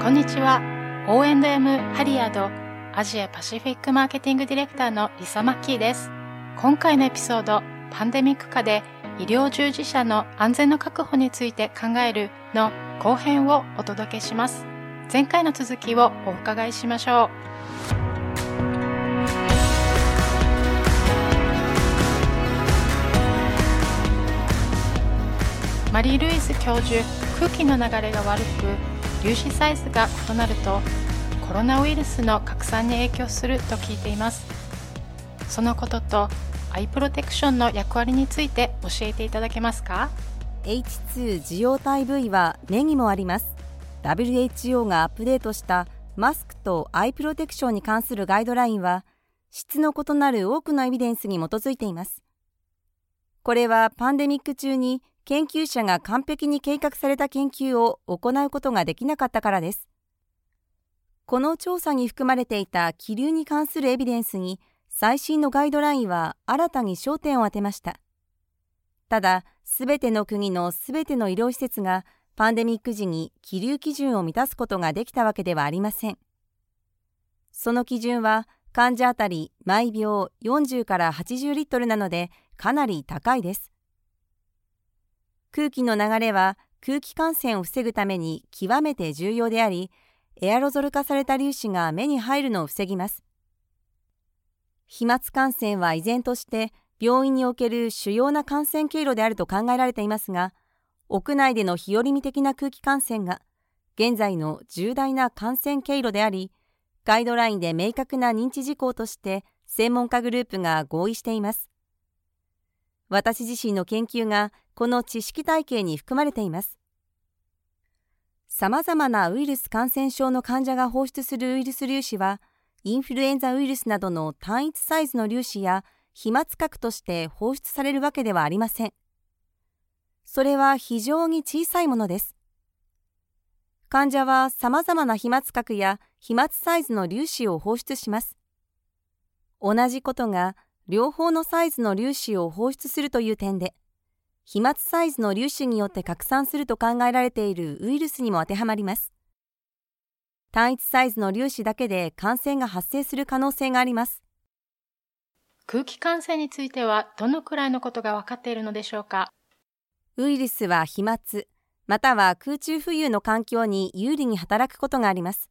こんにちは。O&M ハリアードアジアパシフィックマーケティングディレクターのリサ・マッキーです。今回のエピソード、パンデミック下で医療従事者の安全の確保について考えるの後編をお届けします。前回の続きをお伺いしましょう。マリー・ルイス教授空気の流れが悪く粒子サイズが異なるとコロナウイルスの拡散に影響すると聞いています。そのこととアイプロテクションの役割について教えていただけますか？H2 受容体部位は目にもあります。WHO がアップデートしたマスクとアイプロテクションに関するガイドラインは質の異なる多くのエビデンスに基づいています。これはパンデミック中に研究者が完璧に計画された研究を行うことができなかったからです。この調査に含まれていた気流に関するエビデンスに最新のガイドラインは新たに焦点を当てました。ただ、すべての国のすべての医療施設がパンデミック時に気流基準を満たすことができたわけではありません。その基準は患者あたり毎秒40から80リットルなのでかなり高いです。空気の流れは空気感染を防ぐために極めて重要であり、エアロゾル化された粒子が目に入るのを防ぎます。飛沫感染は依然として病院における主要な感染経路であると考えられていますが、屋内での日和見的な空気感染が現在の重大な感染経路であり、ガイドラインで明確な認知事項として専門家グループが合意しています。私自身の研究がこの知識体系に含まれています。様々なウイルス感染症の患者が放出するウイルス粒子は、インフルエンザウイルスなどの単一サイズの粒子や飛沫核として放出されるわけではありません。それは非常に小さいものです。患者は様々な飛沫核や飛沫サイズの粒子を放出します。同じことが両方のサイズの粒子を放出するという点で、飛沫サイズの粒子によって拡散すると考えられているウイルスにも当てはまります。単一サイズの粒子だけで感染が発生する可能性があります。空気感染についてはどのくらいのことが分かっているのでしょうか？ウイルスは飛沫、または空中浮遊の環境に有利に働くことがあります。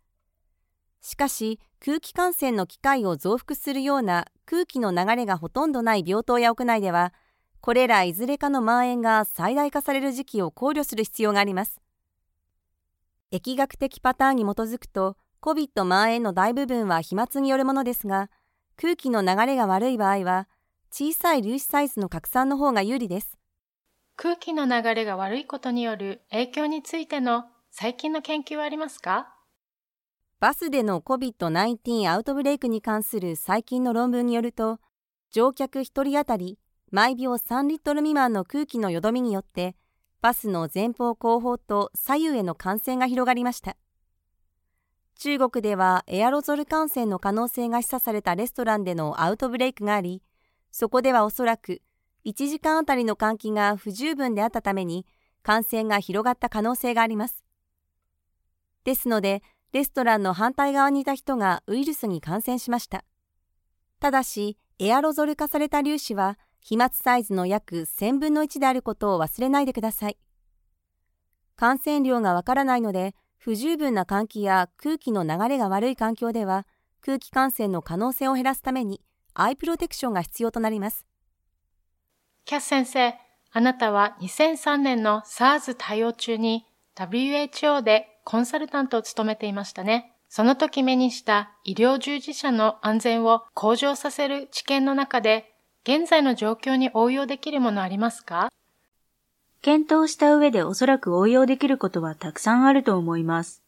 しかし、空気感染の機会を増幅するような空気の流れがほとんどない病棟や屋内では、これらいずれかの蔓延が最大化される時期を考慮する必要があります。疫学的パターンに基づくと、COVID 蔓延の大部分は飛沫によるものですが、空気の流れが悪い場合は、小さい粒子サイズの拡散の方が有利です。空気の流れが悪いことによる影響についての最近の研究はありますか？バスでの COVID-19 アウトブレイクに関する最近の論文によると、乗客1人当たり毎秒3リットル未満の空気のよどみによってバスの前方後方と左右への感染が広がりました。中国ではエアロゾル感染の可能性が示唆されたレストランでのアウトブレイクがありそこではおそらく1時間あたりの換気が不十分であったために感染が広がった可能性があります。ですのでレストランの反対側にいた人がウイルスに感染しましたただしエアロゾル化された粒子は飛沫サイズの約1000分の1であることを忘れないでください。感染量がわからないので、不十分な換気や空気の流れが悪い環境では、空気感染の可能性を減らすために、アイプロテクションが必要となります。キャス先生、あなたは2003年の SARS 対応中に WHO でコンサルタントを務めていましたね。その時目にした医療従事者の安全を向上させる知見の中で現在の状況に応用できるものありますか？検討した上でおそらく応用できることはたくさんあると思います。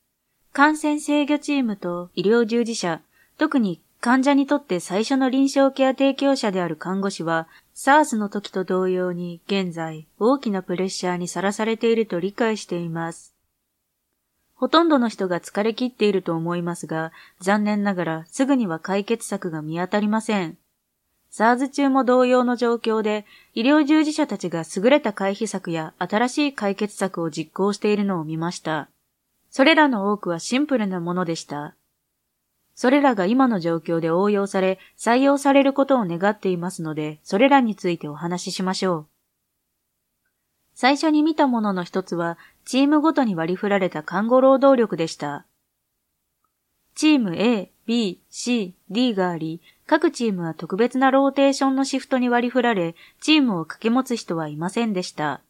感染制御チームと医療従事者、特に患者にとって最初の臨床ケア提供者である看護師は、SARS の時と同様に現在大きなプレッシャーにさらされていると理解しています。ほとんどの人が疲れ切っていると思いますが、残念ながらすぐには解決策が見当たりません。SARS 中も同様の状況で、医療従事者たちが優れた回避策や新しい解決策を実行しているのを見ました。それらの多くはシンプルなものでした。それらが今の状況で応用され、採用されることを願っていますので、それらについてお話ししましょう。最初に見たものの一つは、チームごとに割り振られた看護労働力でした。チーム A、B、C、D があり、各チームは特別なローテーションのシフトに割り振られ、チームを掛け持つ人はいませんでした。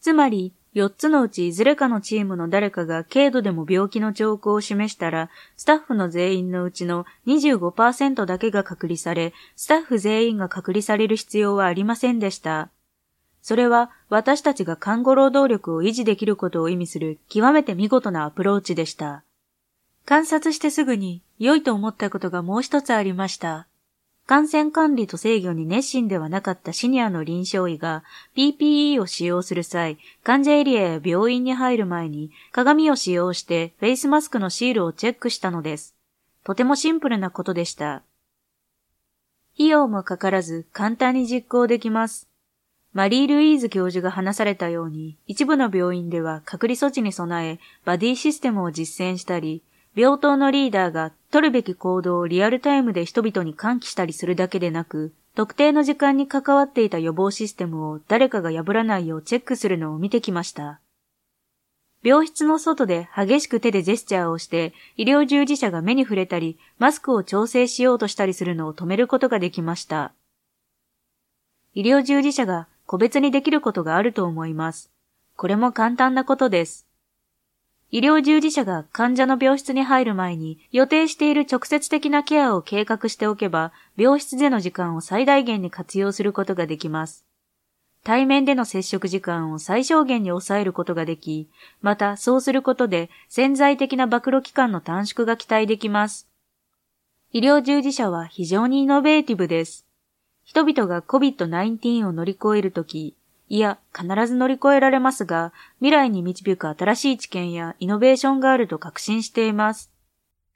つまり、4つのうちいずれかのチームの誰かが軽度でも病気の兆候を示したら、スタッフの全員のうちの25%だけが隔離され、スタッフ全員が隔離される必要はありませんでした。それは私たちが看護労働力を維持できることを意味する極めて見事なアプローチでした。観察してすぐに良いと思ったことがもう一つありました。感染管理と制御に熱心ではなかったシニアの臨床医が PPE を使用する際、患者エリアや病院に入る前に鏡を使用してフェイスマスクのシールをチェックしたのです。とてもシンプルなことでした。費用もかからず簡単に実行できます。マリー・ルイーズ教授が話されたように、一部の病院では隔離措置に備え、バディシステムを実践したり、病棟のリーダーが取るべき行動をリアルタイムで人々に喚起したりするだけでなく、特定の時間に関わっていた予防システムを誰かが破らないようチェックするのを見てきました。病室の外で激しく手でジェスチャーをして、医療従事者が目に触れたり、マスクを調整しようとしたりするのを止めることができました。医療従事者が個別にできることがあると思います。これも簡単なことです。医療従事者が患者の病室に入る前に予定している直接的なケアを計画しておけば、病室での時間を最大限に活用することができます。対面での接触時間を最小限に抑えることができ、またそうすることで潜在的な暴露期間の短縮が期待できます。医療従事者は非常にイノベーティブです。人々が COVID-19 を乗り越えるとき、いや、必ず乗り越えられますが、未来に導く新しい知見やイノベーションがあると確信しています。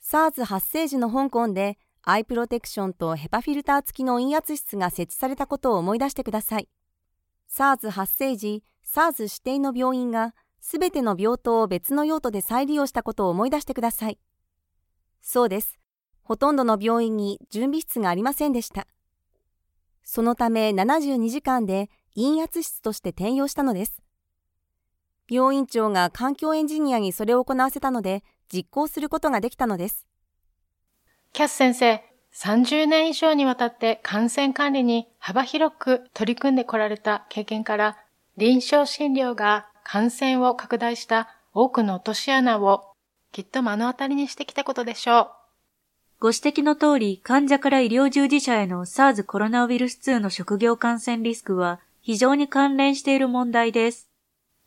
SARS 発生時の香港で、アイプロテクションとヘパフィルター付きの陰圧室が設置されたことを思い出してください。SARS 発生時、SARS 指定の病院が、すべての病棟を別の用途で再利用したことを思い出してください。そうです。ほとんどの病院に準備室がありませんでした。そのため72時間で陰圧室として転用したのです。病院長が環境エンジニアにそれを行わせたので、実行することができたのです。キャス先生、30年以上にわたって感染管理に幅広く取り組んでこられた経験から、臨床診療が感染を拡大した多くの落とし穴をきっと目の当たりにしてきたことでしょう。ご指摘の通り、患者から医療従事者への SARS コロナウイルス2の職業感染リスクは非常に関連している問題です。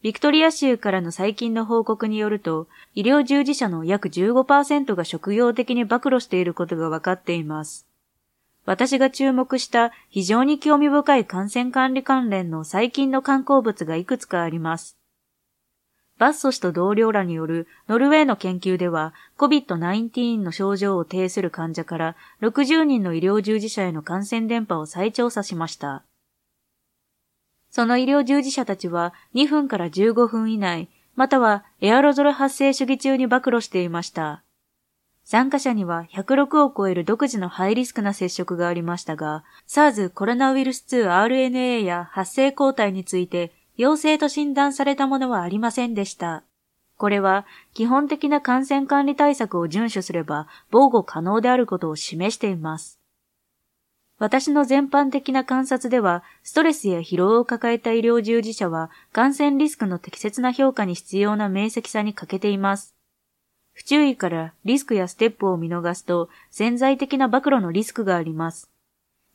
ビクトリア州からの最近の報告によると、医療従事者の約15%が職業的に暴露していることが分かっています。私が注目した非常に興味深い感染管理関連の最近の観光物がいくつかあります。バッソ氏と同僚らによるノルウェーの研究では COVID-19 の症状を呈する患者から60人の医療従事者への感染電波を再調査しました。その医療従事者たちは2分から15分以内、またはエアロゾル発生主義中に暴露していました。参加者には106を超える独自のハイリスクな接触がありましたが、SARS コロナウイルス 2RNA や発生抗体について陽性と診断されたものはありませんでした。これは基本的な感染管理対策を遵守すれば防護可能であることを示しています。私の全般的な観察では、ストレスや疲労を抱えた医療従事者は、感染リスクの適切な評価に必要な明晰さに欠けています。不注意からリスクやステップを見逃すと、潜在的な暴露のリスクがあります。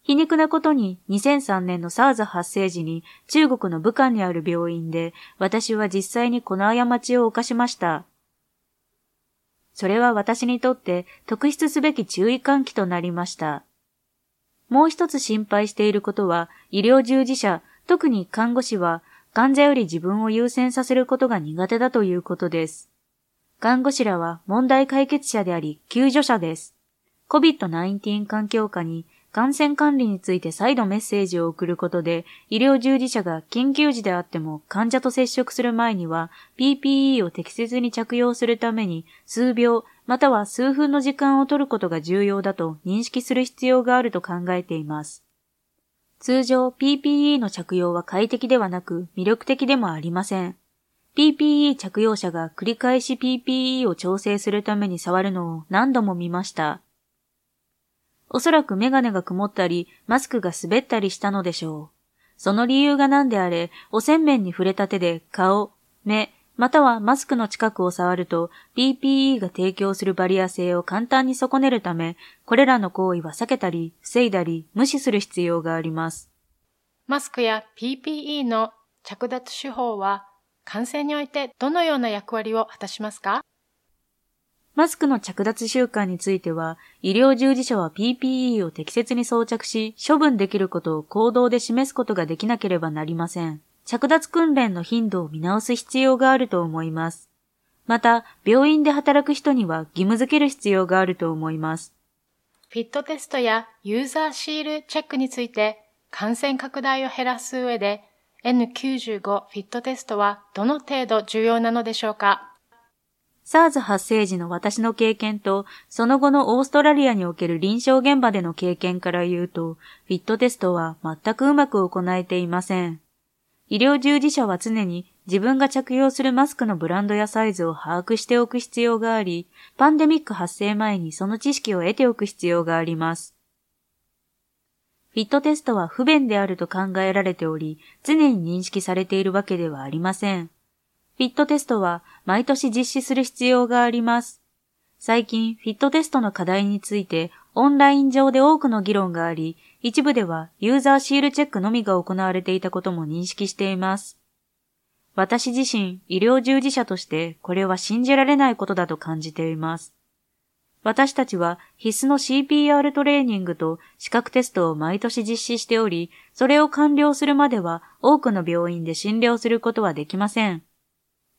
皮肉なことに2003年の SARS 発生時に中国の武漢にある病院で私は実際にこの過ちを犯しました。それは私にとって特筆すべき注意喚起となりました。もう一つ心配していることは、医療従事者、特に看護師は、患者より自分を優先させることが苦手だということです。看護師らは問題解決者であり、救助者です。COVID-19 環境下に感染管理について再度メッセージを送ることで、医療従事者が緊急時であっても患者と接触する前には PPE を適切に着用するために数秒または数分の時間を取ることが重要だと認識する必要があると考えています。通常 PPE の着用は快適ではなく魅力的でもありません。PPE 着用者が繰り返し PPE を調整するために触るのを何度も見ました。おそらくメガネが曇ったり、マスクが滑ったりしたのでしょう。その理由が何であれ、汚染面に触れた手で顔、目、またはマスクの近くを触ると PPE が提供するバリア性を簡単に損ねるため、これらの行為は避けたり、防いだり、無視する必要があります。マスクや PPE の着脱手法は感染においてどのような役割を果たしますか？マスクの着脱習慣については、医療従事者は PPE を適切に装着し、処分できることを行動で示すことができなければなりません。着脱訓練の頻度を見直す必要があると思います。また、病院で働く人には義務づける必要があると思います。フィットテストやユーザーシールチェックについて感染拡大を減らす上で N95 フィットテストはどの程度重要なのでしょうか？SARS 発生時の私の経験と、その後のオーストラリアにおける臨床現場での経験から言うと、フィットテストは全くうまく行えていません。医療従事者は常に自分が着用するマスクのブランドやサイズを把握しておく必要があり、パンデミック発生前にその知識を得ておく必要があります。フィットテストは不便であると考えられており、常に認識されているわけではありません。フィットテストは毎年実施する必要があります。最近、フィットテストの課題についてオンライン上で多くの議論があり、一部ではユーザーシールチェックのみが行われていたことも認識しています。私自身、医療従事者としてこれは信じられないことだと感じています。私たちは必須の CPR トレーニングと資格テストを毎年実施しており、それを完了するまでは多くの病院で診療することはできません。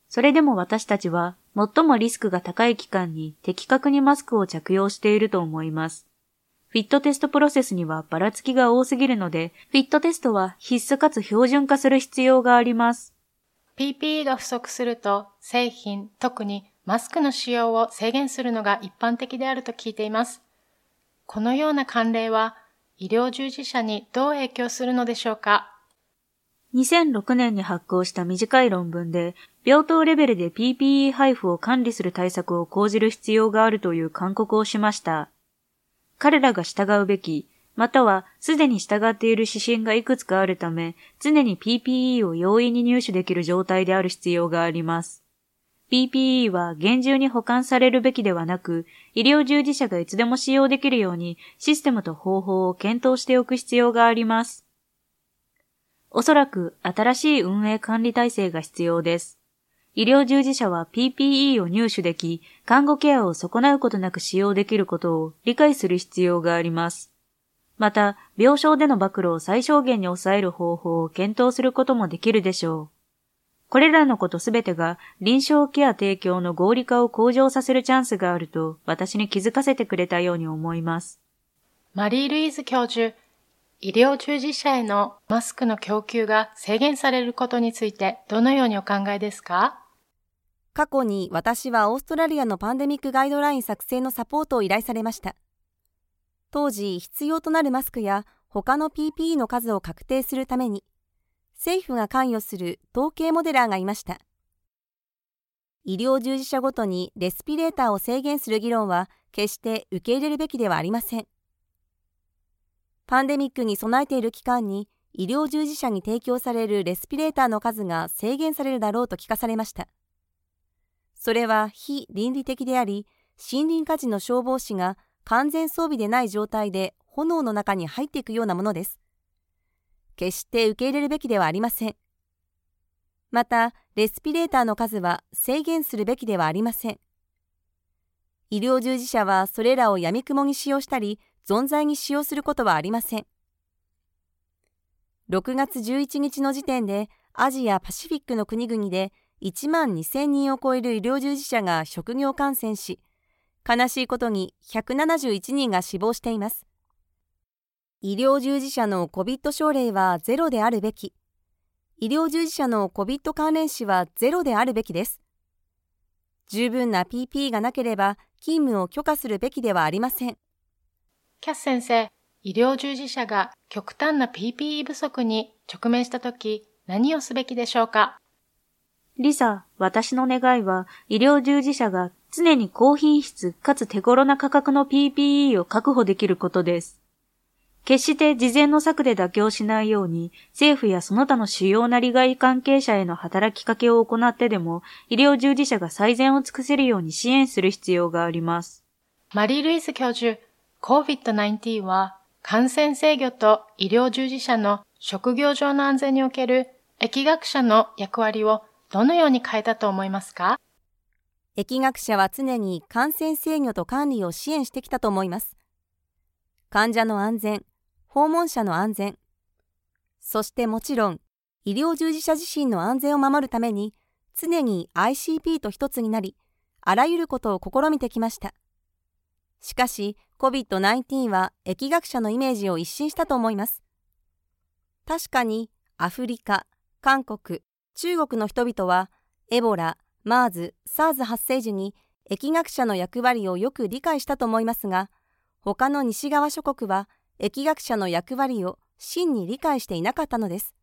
それでも私たちは最もリスクが高い期間に的確にマスクを着用していると思います。フィットテストプロセスにはばらつきが多すぎるので、フィットテストは必須かつ標準化する必要があります。PPE が不足すると、製品、特にマスクの使用を制限するのが一般的であると聞いています。このような慣例は、医療従事者にどう影響するのでしょうか？2006年に発行した短い論文で、病棟レベルで PPE 配布を管理する対策を講じる必要があるという勧告をしました。彼らが従うべき、またはすでに従っている指針がいくつかあるため、常に PPE を容易に入手できる状態である必要があります。PPE は厳重に保管されるべきではなく、医療従事者がいつでも使用できるようにシステムと方法を検討しておく必要があります。おそらく新しい運営管理体制が必要です。医療従事者は PPE を入手でき、看護ケアを損なうことなく使用できることを理解する必要があります。また、病床での暴露を最小限に抑える方法を検討することもできるでしょう。これらのことすべてが臨床ケア提供の合理化を向上させるチャンスがあると私に気づかせてくれたように思います。マリー・ルイーズ教授、医療従事者へのマスクの供給が制限されることについてどのようにお考えですか？過去に私はオーストラリアのパンデミックガイドライン作成のサポートを依頼されました。当時、必要となるマスクや他の PPE の数を確定するために、政府が関与する統計モデラーがいました。医療従事者ごとにレスピレーターを制限する議論は決して受け入れるべきではありません。パンデミックに備えている期間に医療従事者に提供されるレスピレーターの数が制限されるだろうと聞かされました。それは非倫理的であり、森林火事の消防士が完全装備でない状態で炎の中に入っていくようなものです。決して受け入れるべきではありません。また、レスピレーターの数は制限するべきではありません。医療従事者はそれらを闇雲に使用したり、存在に使用することはありません。6月11日の時点で、アジア・パシフィックの国々で1万2000人を超える医療従事者が職業感染し、悲しいことに171人が死亡しています。医療従事者の COVID 症例はゼロであるべき。医療従事者の COVID 関連死はゼロであるべきです。十分な PP がなければ勤務を許可するべきではありません。キャス先生、医療従事者が極端な PPE 不足に直面したとき何をすべきでしょうか？リサ、私の願いは医療従事者が常に高品質かつ手頃な価格の PPE を確保できることです。決して事前の策で妥協しないように、政府やその他の主要な利害関係者への働きかけを行ってでも、医療従事者が最善を尽くせるように支援する必要があります。マリー・ルイス教授、COVID-19 は感染制御と医療従事者の職業上の安全における疫学者の役割をどのように変えたと思いますか？疫学者は常に感染制御と管理を支援してきたと思います。患者の安全、訪問者の安全、そしてもちろん医療従事者自身の安全を守るために常に ICP と一つになり、あらゆることを試みてきました。しかし COVID-19 は疫学者のイメージを一新したと思います。確かにアフリカ、韓国、中国の人々はエボラ、マーズ、SARS 発生時に疫学者の役割をよく理解したと思いますが、他の西側諸国は疫学者の役割を真に理解していなかったのです。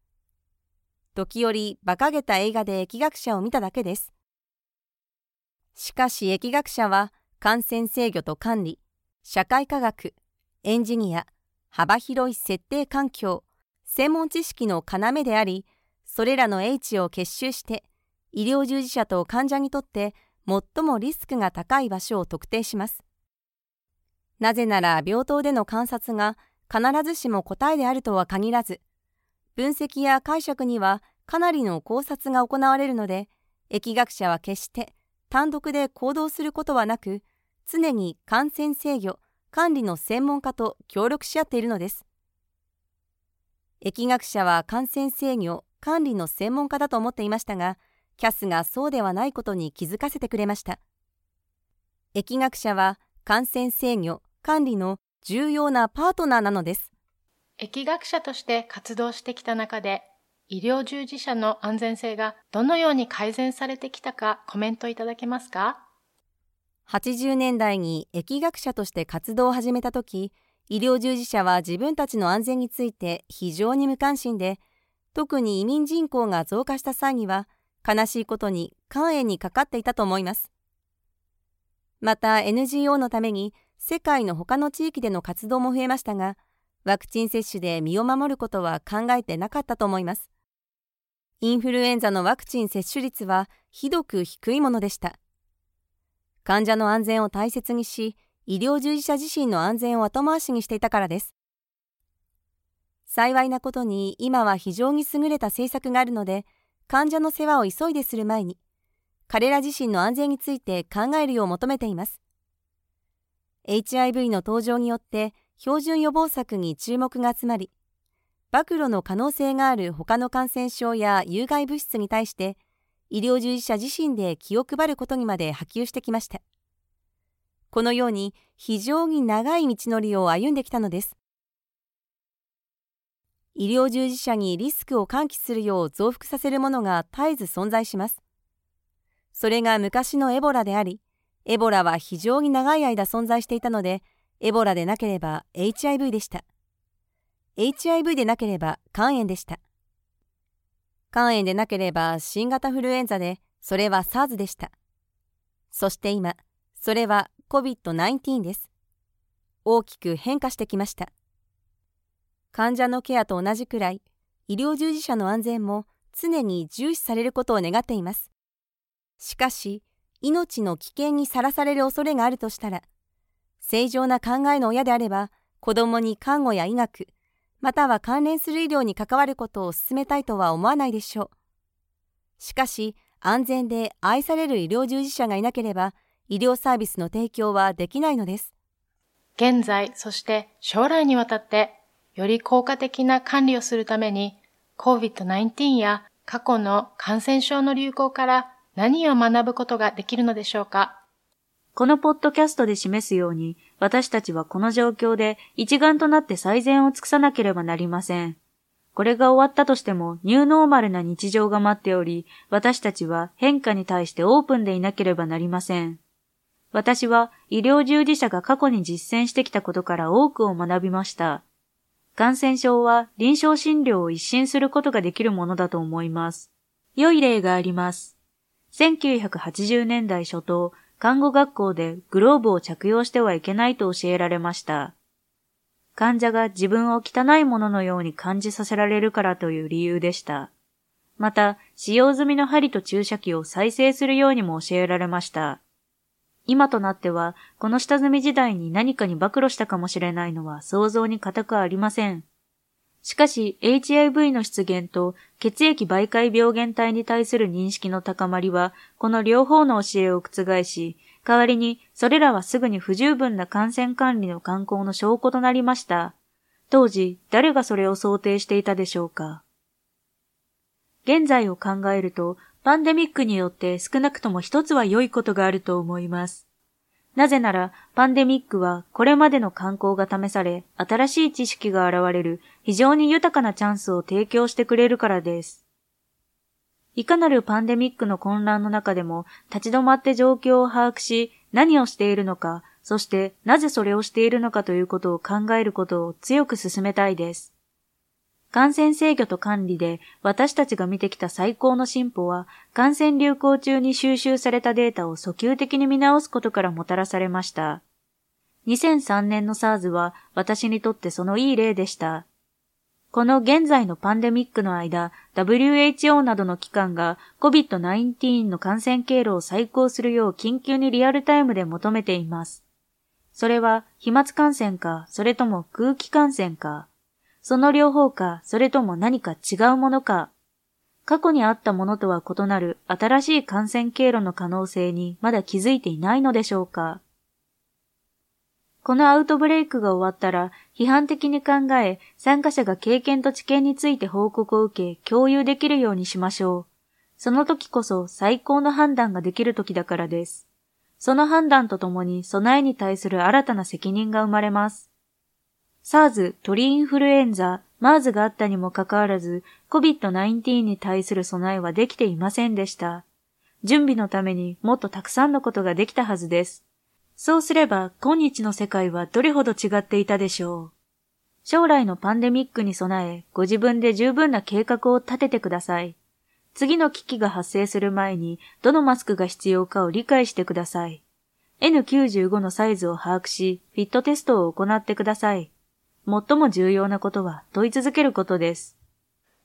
時折馬鹿げた映画で疫学者を見ただけです。しかし疫学者は感染制御と管理、社会科学、エンジニア、幅広い設定環境、専門知識の要であり、それらの英知を結集して医療従事者と患者にとって最もリスクが高い場所を特定します。なぜなら病棟での観察が必ずしも答えであるとは限らず、分析や解釈にはかなりの考察が行われるので、疫学者は決して単独で行動することはなく、常に感染制御、管理の専門家と協力し合っているのです。疫学者は感染制御、管理の専門家だと思っていましたが、キャスがそうではないことに気づかせてくれました。疫学者は感染制御、管理の重要なパートナーなのです。疫学者として活動してきた中で、医療従事者の安全性がどのように改善されてきたかコメントいただけますか ?80 年代に疫学者として活動を始めた時、医療従事者は自分たちの安全について非常に無関心で、特に移民人口が増加した際には、悲しいことに肝炎にかかっていたと思います。また NGO のために世界の他の地域での活動も増えましたが、ワクチン接種で身を守ることは考えてなかったと思います。インフルエンザのワクチン接種率はひどく低いものでした。患者の安全を大切にし、医療従事者自身の安全を後回しにしていたからです。幸いなことに今は非常に優れた政策があるので、患者の世話を急いでする前に、彼ら自身の安全について考えるよう求めています。HIV の登場によって標準予防策に注目が集まり、暴露の可能性がある他の感染症や有害物質に対して医療従事者自身で気を配ることにまで波及してきました。このように非常に長い道のりを歩んできたのです。医療従事者にリスクを喚起するよう増幅させるものが絶えず存在します。それが昔のエボラであり、エボラは非常に長い間存在していたので、エボラでなければ HIV でした。HIV でなければ肝炎でした。肝炎でなければ新型フルエンザで、それは SARS でした。そして今、それは COVID-19 です。大きく変化してきました。患者のケアと同じくらい、医療従事者の安全も常に重視されることを願っています。しかし、命の危険にさらされる恐れがあるとしたら、正常な考えの親であれば、子供に看護や医学、または関連する医療に関わることを進めたいとは思わないでしょう。しかし、安全で愛される医療従事者がいなければ、医療サービスの提供はできないのです。現在、そして将来にわたって、より効果的な管理をするために、COVID-19 や過去の感染症の流行から何を学ぶことができるのでしょうか？このポッドキャストで示すように、私たちはこの状況で一丸となって最善を尽くさなければなりません。これが終わったとしてもニューノーマルな日常が待っており、私たちは変化に対してオープンでいなければなりません。私は医療従事者が過去に実践してきたことから多くを学びました。感染症は臨床診療を一新することができるものだと思います。良い例があります。1980年代初頭、看護学校でグローブを着用してはいけないと教えられました。患者が自分を汚いもののように感じさせられるからという理由でした。また、使用済みの針と注射器を再生するようにも教えられました。今となっては、この下積み時代に何かに暴露したかもしれないのは想像に難くありません。しかし、HIV の出現と血液媒介病原体に対する認識の高まりは、この両方の教えを覆し、代わりにそれらはすぐに不十分な感染管理の観光の証拠となりました。当時、誰がそれを想定していたでしょうか。現在を考えると、パンデミックによって少なくとも一つは良いことがあると思います。なぜなら、パンデミックはこれまでの観光が試され、新しい知識が現れる非常に豊かなチャンスを提供してくれるからです。いかなるパンデミックの混乱の中でも立ち止まって状況を把握し、何をしているのか、そしてなぜそれをしているのかということを考えることを強く進めたいです。感染制御と管理で私たちが見てきた最高の進歩は、感染流行中に収集されたデータを訴求的に見直すことからもたらされました。2003年の SARS は私にとってそのいい例でした。この現在のパンデミックの間、WHO などの機関が COVID-19 の感染経路を再考するよう緊急にリアルタイムで求めています。それは飛沫感染か、それとも空気感染か、その両方か、それとも何か違うものか。過去にあったものとは異なる新しい感染経路の可能性にまだ気づいていないのでしょうか。このアウトブレイクが終わったら、批判的に考え、参加者が経験と知見について報告を受け、共有できるようにしましょう。その時こそ最高の判断ができる時だからです。その判断とともに備えに対する新たな責任が生まれます。SARS、鳥インフルエンザ、MERS があったにもかかわらず、COVID-19 に対する備えはできていませんでした。準備のためにもっとたくさんのことができたはずです。そうすれば今日の世界はどれほど違っていたでしょう。将来のパンデミックに備え、ご自分で十分な計画を立ててください。次の危機が発生する前に、どのマスクが必要かを理解してください。N95 のサイズを把握し、フィットテストを行ってください。最も重要なことは問い続けることです。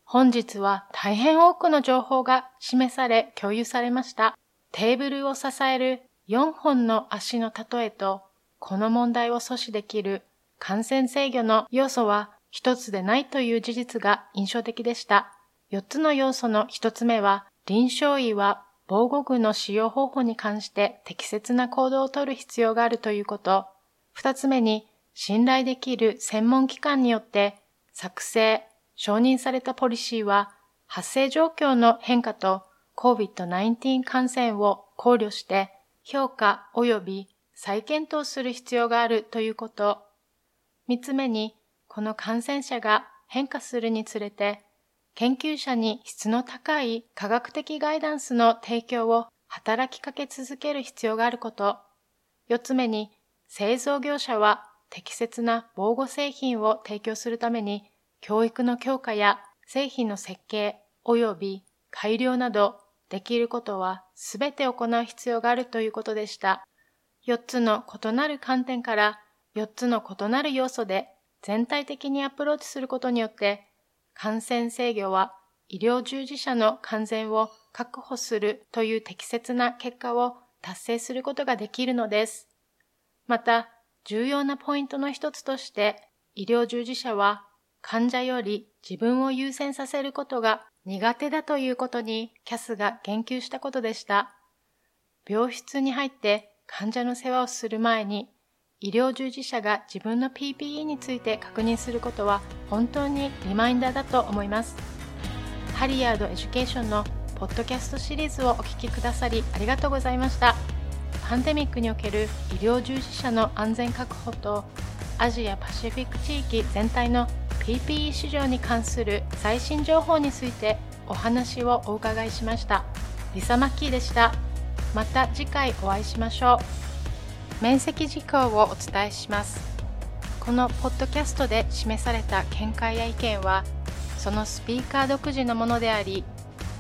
本日は大変多くの情報が示され共有されました。テーブルを支える4本の足の例えと、この問題を阻止できる感染制御の要素は一つでないという事実が印象的でした。4つの要素の1つ目は、臨床医は防護具の使用方法に関して適切な行動をとる必要があるということ。2つ目に、信頼できる専門機関によって作成、承認されたポリシーは発生状況の変化と COVID-19 感染を考慮して評価及び再検討する必要があるということ。三つ目に、この感染者が変化するにつれて、研究者に質の高い科学的ガイダンスの提供を働きかけ続ける必要があること。四つ目に、製造業者は適切な防護製品を提供するために、教育の強化や製品の設計及び改良などできることはすべて行う必要があるということでした。4つの異なる観点から4つの異なる要素で全体的にアプローチすることによって感染制御は医療従事者の完全を確保するという適切な結果を達成することができるのです。また、重要なポイントの一つとして、医療従事者は患者より自分を優先させることが苦手だということにキャスが言及したことでした。病室に入って患者の世話をする前に医療従事者が自分の PPE について確認することは本当にリマインダーだと思います。Halyard Education のポッドキャストシリーズをお聴きくださりありがとうございました。パンデミックにおける医療従事者の安全確保とアジアパシフィック地域全体の PPE 市場に関する最新情報についてお話をお伺いしました。リサ・マッキーでした。また次回お会いしましょう。免責事項をお伝えします。このポッドキャストで示された見解や意見はそのスピーカー独自のものであり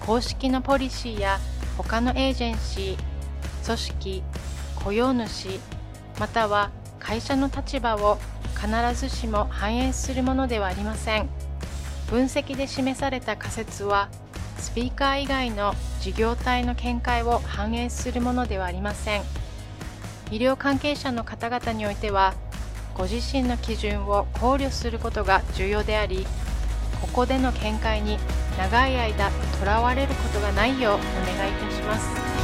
公式のポリシーや他のエージェンシー組織雇用主または会社の立場を必ずしも反映するものではありません。分析で示された仮説はスピーカー以外の事業体の見解を反映するものではありません。医療関係者の方々においてはご自身の基準を考慮することが重要でありここでの見解に長い間とらわれることがないようお願いいたします。